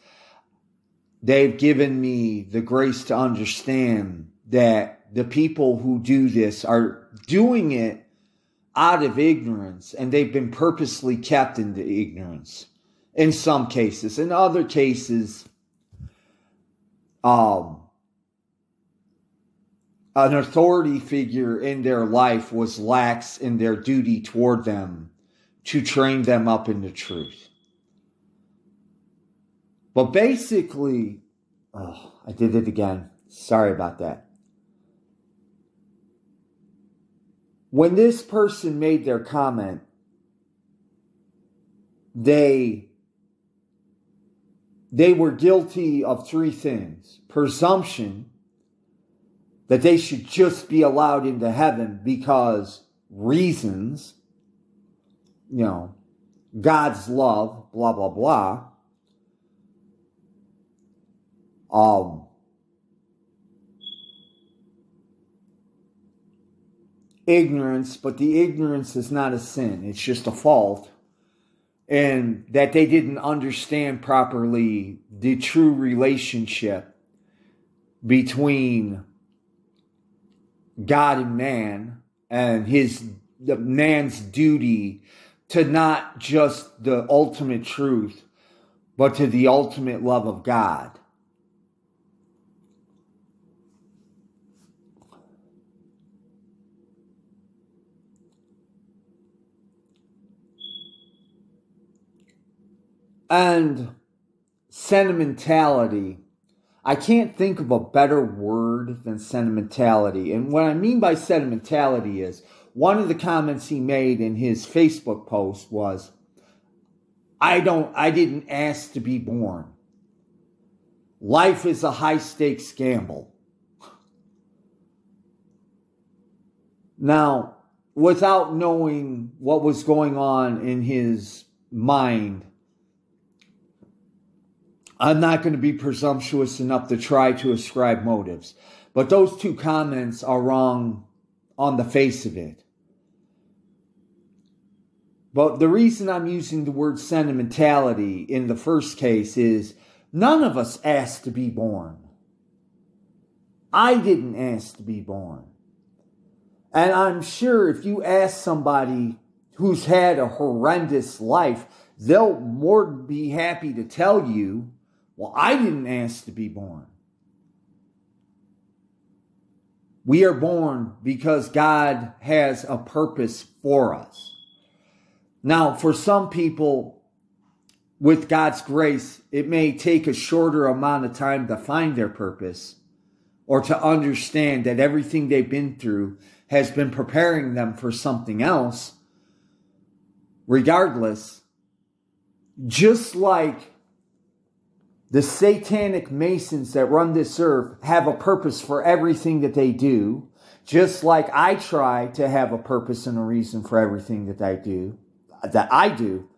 they've given me the grace to understand that the people who do this are doing it out of ignorance and they've been purposely kept into ignorance in some cases. In other cases, um, an authority figure in their life was lax in their duty toward them to train them up in the truth. But basically, oh, I did it again. Sorry about that. When this person made their comment, they they were guilty of three things. Presumption that they should just be allowed into heaven because reasons, you know, God's love, blah, blah, blah. Um, ignorance, but the ignorance is not a sin, it's just a fault and that they didn't understand properly the true relationship between God and man and his the man's duty to not just the ultimate truth but to the ultimate love of God. And sentimentality. I can't think of a better word than sentimentality. And what I mean by sentimentality is one of the comments he made in his Facebook post was, I don't, I didn't ask to be born. Life is a high stakes gamble. Now, without knowing what was going on in his mind, I'm not going to be presumptuous enough to try to ascribe motives. But those two comments are wrong on the face of it. But the reason I'm using the word sentimentality in the first case is none of us asked to be born. I didn't ask to be born. And I'm sure if you ask somebody who's had a horrendous life, they'll more be happy to tell you well, I didn't ask to be born. We are born because God has a purpose for us. Now, for some people, with God's grace, it may take a shorter amount of time to find their purpose or to understand that everything they've been through has been preparing them for something else. Regardless, just like the satanic masons that run this earth have a purpose for everything that they do, just like I try to have a purpose and a reason for everything that I do, that I do.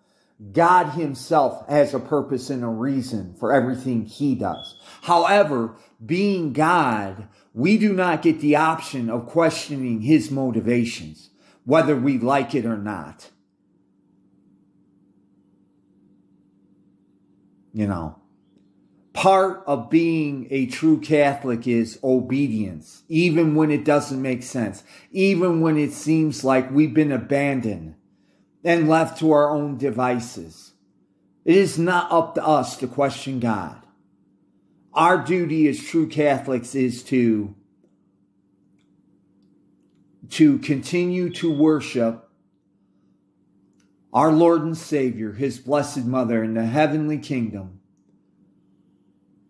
God himself has a purpose and a reason for everything he does. However, being God, we do not get the option of questioning his motivations, whether we like it or not. You know, part of being a true Catholic is obedience, even when it doesn't make sense, even when it seems like we've been abandoned and left to our own devices. It is not up to us to question God. Our duty as true Catholics is to, to continue to worship our Lord and Savior, His Blessed Mother in the heavenly kingdom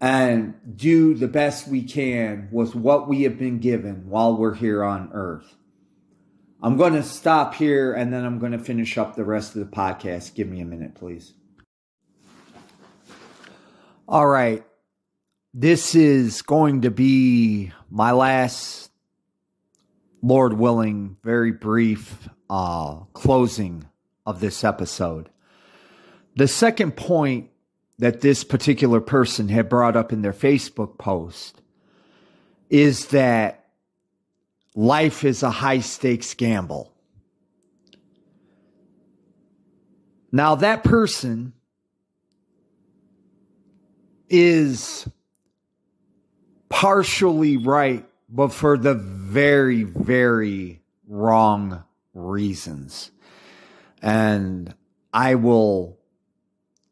and do the best we can with what we have been given while we're here on earth. I'm going to stop here and then I'm going to finish up the rest of the podcast. Give me a minute, please. All right. This is going to be my last, Lord willing, very brief uh, closing of this episode. The second point that this particular person had brought up in their Facebook post is that life is a high stakes gamble. Now, that person is partially right, but for the very, very wrong reasons. And I will,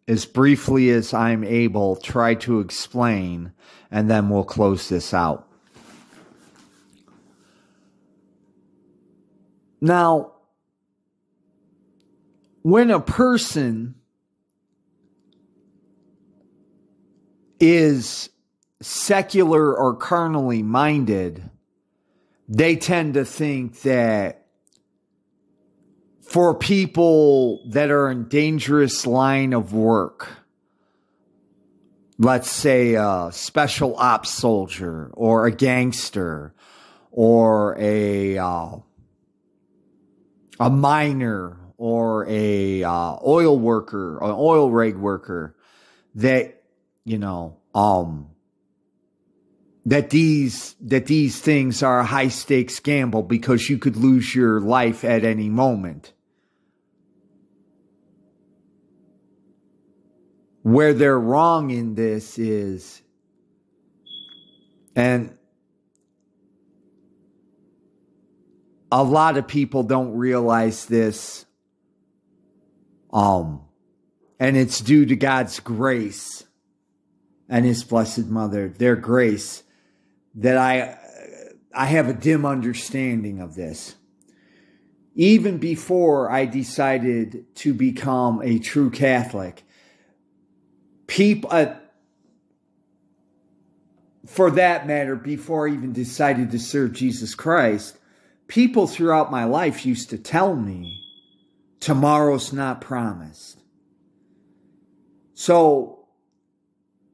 as briefly as I'm able, try to explain, and then we'll close this out. Now, when a person is secular or carnally minded, they tend to think that for people that are in dangerous line of work, let's say a special ops soldier or a gangster or a uh, a miner or a uh, oil worker, an oil rig worker, that you know, um, that these that these things are a high stakes gamble because you could lose your life at any moment. Where they're wrong in this is, and a lot of people don't realize this. Um, and it's due to God's grace and His Blessed Mother, their grace, that I I have a dim understanding of this. Even before I decided to become a true Catholic, people, uh, for that matter, before I even decided to serve Jesus Christ, people throughout my life used to tell me tomorrow's not promised. So,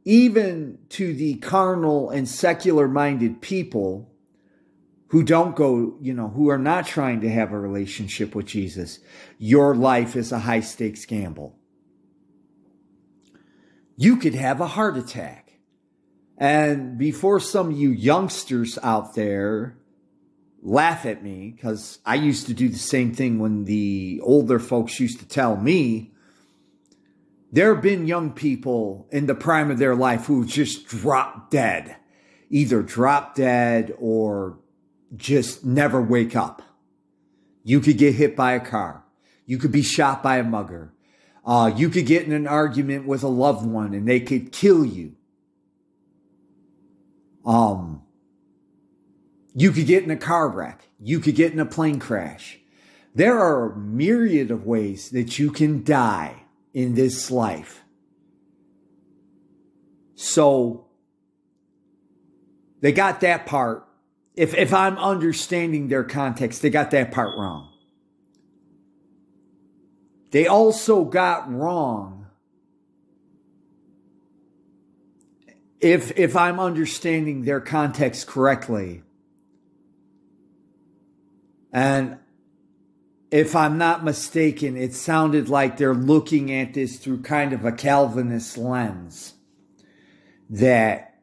even to the carnal and secular minded people who don't go, you know, who are not trying to have a relationship with Jesus, your life is a high stakes gamble. You could have a heart attack. And before some of you youngsters out there laugh at me because I used to do the same thing when the older folks used to tell me. There have been young people in the prime of their life who just drop dead, either drop dead or just never wake up. You could get hit by a car. You could be shot by a mugger. Uh, you could get in an argument with a loved one and they could kill you. Um, you could get in a car wreck. You could get in a plane crash. There are a myriad of ways that you can die in this life. So they got that part. If, if I'm understanding their context, they got that part wrong. They also got wrong if if I'm understanding their context correctly and if I'm not mistaken, it sounded like they're looking at this through kind of a Calvinist lens that,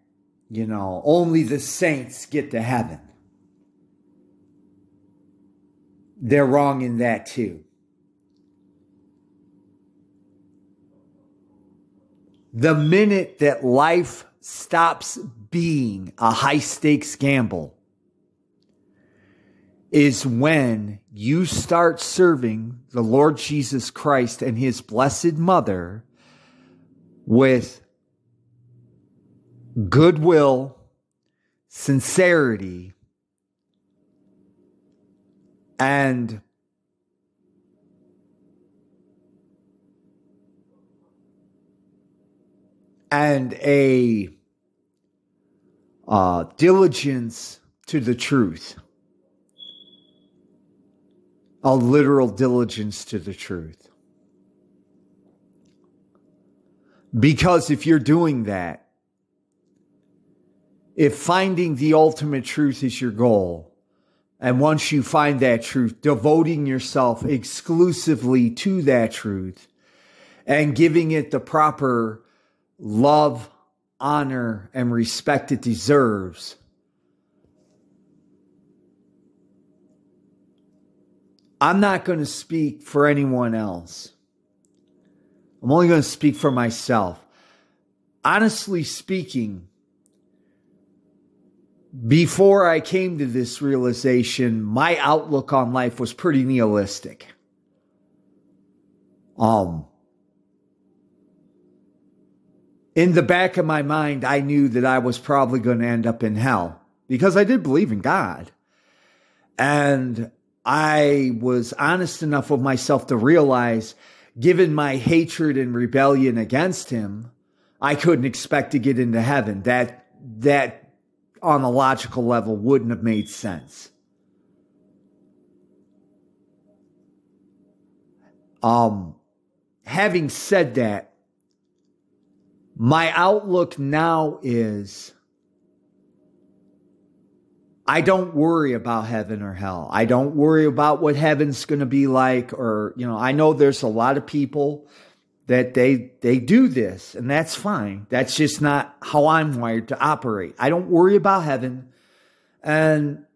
you know, only the saints get to heaven. They're wrong in that too. The minute that life stops being a high stakes gamble is when you start serving the Lord Jesus Christ and his blessed mother with goodwill, sincerity, and and a uh, diligence to the truth a literal diligence to the truth. Because if you're doing that, if finding the ultimate truth is your goal, and once you find that truth, devoting yourself exclusively to that truth and giving it the proper love, honor, and respect it deserves, I'm not going to speak for anyone else. I'm only going to speak for myself. Honestly speaking, before I came to this realization, my outlook on life was pretty nihilistic. Um, in the back of my mind, I knew that I was probably going to end up in hell because I did believe in God. And I was honest enough with myself to realize, given my hatred and rebellion against him, I couldn't expect to get into heaven. That, that on a logical level wouldn't have made sense. Um, having said that, my outlook now is I don't worry about heaven or hell. I don't worry about what heaven's going to be like or, you know, I know there's a lot of people that they they do this and that's fine. That's just not how I'm wired to operate. I don't worry about heaven. And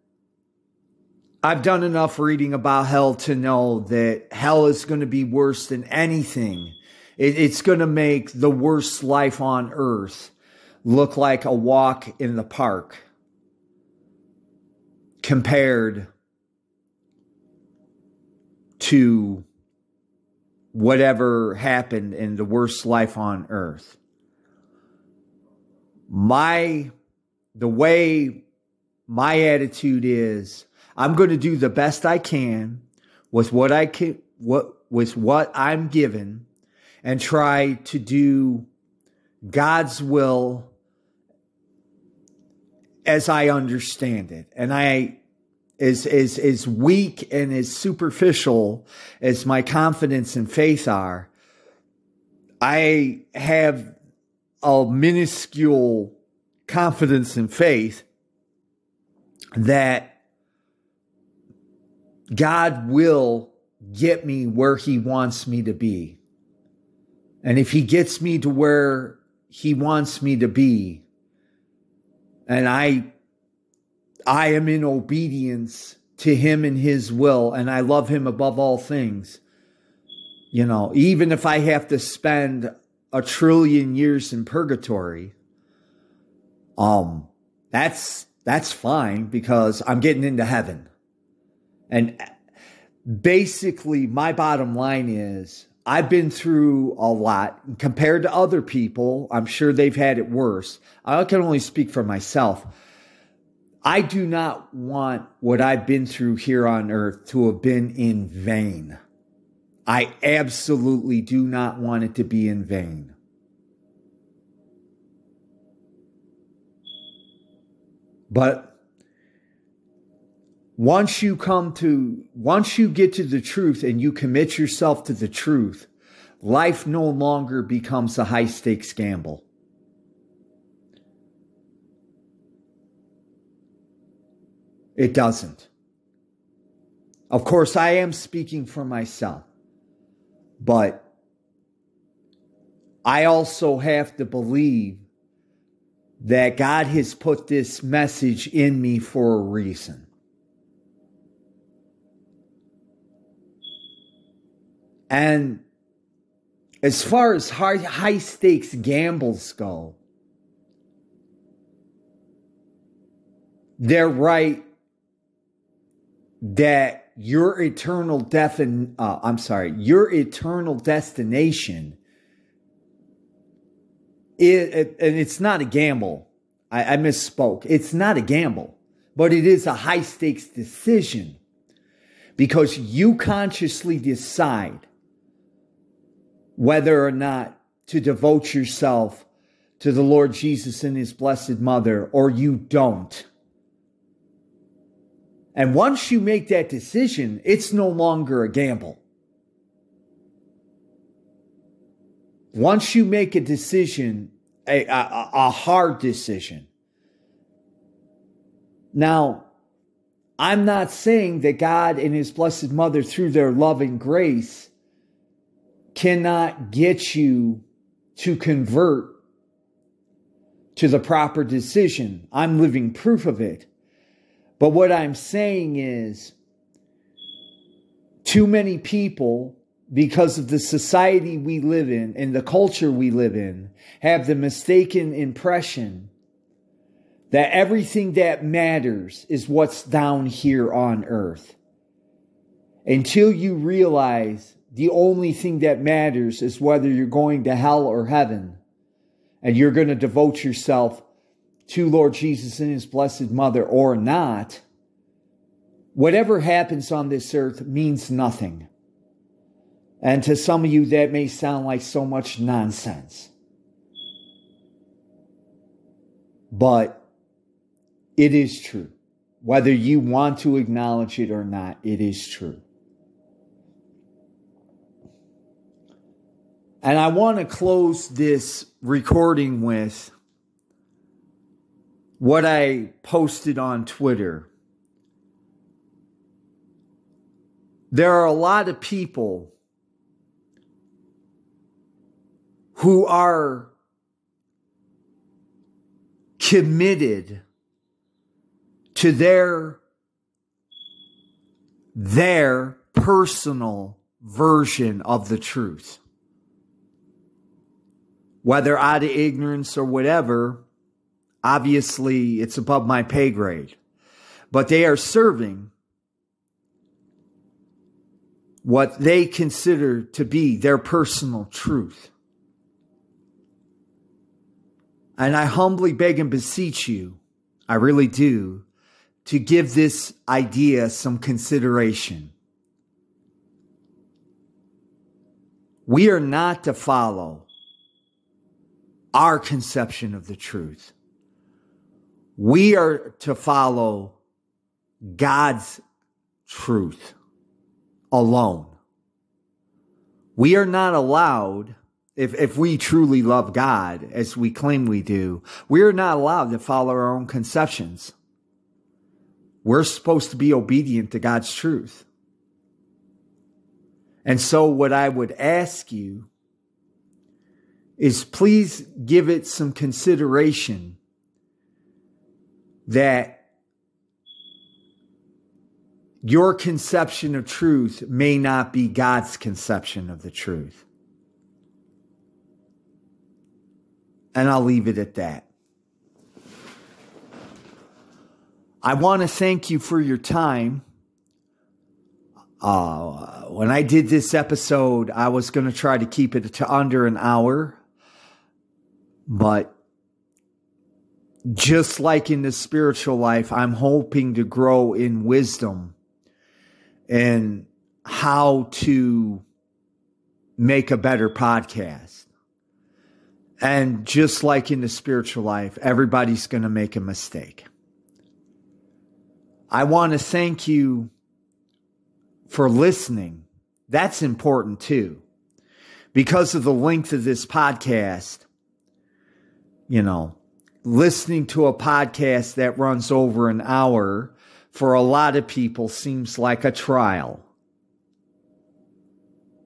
I've done enough reading about hell to know that hell is going to be worse than anything. It, it's going to make the worst life on earth look like a walk in the park compared to whatever happened in the worst life on earth. My, the way my attitude is, I'm going to do the best I can with what I can, what, with what I'm given and try to do God's will as I understand it. And I as as as weak and as superficial as my confidence and faith are, I have a minuscule confidence and faith that God will get me where he wants me to be. And if he gets me to where he wants me to be, and I I am in obedience to him and his will, and I love him above all things. You know, even if I have to spend a trillion years in purgatory, um, that's that's fine because I'm getting into heaven. And basically, my bottom line is I've been through a lot compared to other people. I'm sure they've had it worse. I can only speak for myself. I do not want what I've been through here on earth to have been in vain. I absolutely do not want it to be in vain. But once you come to, once you get to the truth and you commit yourself to the truth, life no longer becomes a high stakes gamble. It doesn't. Of course, I am speaking for myself, but I also have to believe that God has put this message in me for a reason. And as far as high, high stakes gambles go, they're right that your eternal defin uh, I'm sorry, your eternal destination is, and it's not a gamble. I, I misspoke. It's not a gamble, but it is a high stakes decision because you consciously decide whether or not to devote yourself to the Lord Jesus and his blessed mother or you don't. And once you make that decision, it's no longer a gamble. Once you make a decision, a, a, a hard decision. Now, I'm not saying that God and His Blessed Mother, through their loving grace, cannot get you to convert to the proper decision. I'm living proof of it. But what I'm saying is, too many people, because of the society we live in and the culture we live in, have the mistaken impression that everything that matters is what's down here on earth. Until you realize the only thing that matters is whether you're going to hell or heaven, and you're going to devote yourself to Lord Jesus and his blessed mother or not, whatever happens on this earth means nothing. And to some of you, that may sound like so much nonsense. But it is true. Whether you want to acknowledge it or not, it is true. And I want to close this recording with what I posted on Twitter. There are a lot of people who are committed to their their personal version of the truth whether out of ignorance or whatever obviously it's above my pay grade but they are serving what they consider to be their personal truth and I humbly beg and beseech you, I really do, to give this idea some consideration. We are not to follow our conception of the truth. We are to follow God's truth alone. We are not allowed if, if we truly love God as we claim we do, we're not allowed to follow our own conceptions. We're supposed to be obedient to God's truth. And so, what I would ask you is please give it some consideration that your conception of truth may not be God's conception of the truth. And I'll leave it at that. I want to thank you for your time. Uh, when I did this episode, I was going to try to keep it to under an hour. But just like in the spiritual life, I'm hoping to grow in wisdom and how to make a better podcast. And just like in the spiritual life, everybody's going to make a mistake. I want to thank you for listening. That's important too. Because of the length of this podcast, you know, listening to a podcast that runs over an hour for a lot of people seems like a trial.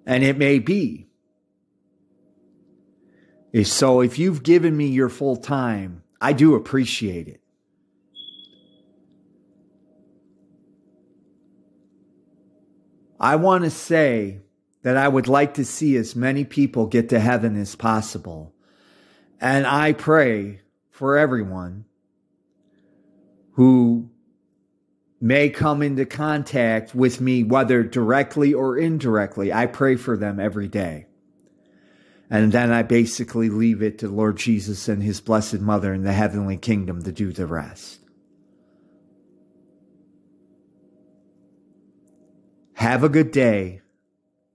And it may be. So if you've given me your full time, I do appreciate it. I want to say that I would like to see as many people get to heaven as possible. And I pray for everyone who may come into contact with me, whether directly or indirectly. I pray for them every day. And then I basically leave it to Lord Jesus and his blessed mother in the heavenly kingdom to do the rest. Have a good day.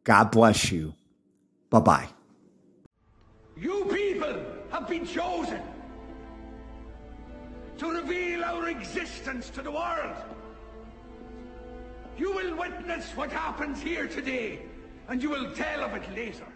God bless you. Bye bye. Been chosen to reveal our existence to the world. You will witness what happens here today, and you will tell of it later.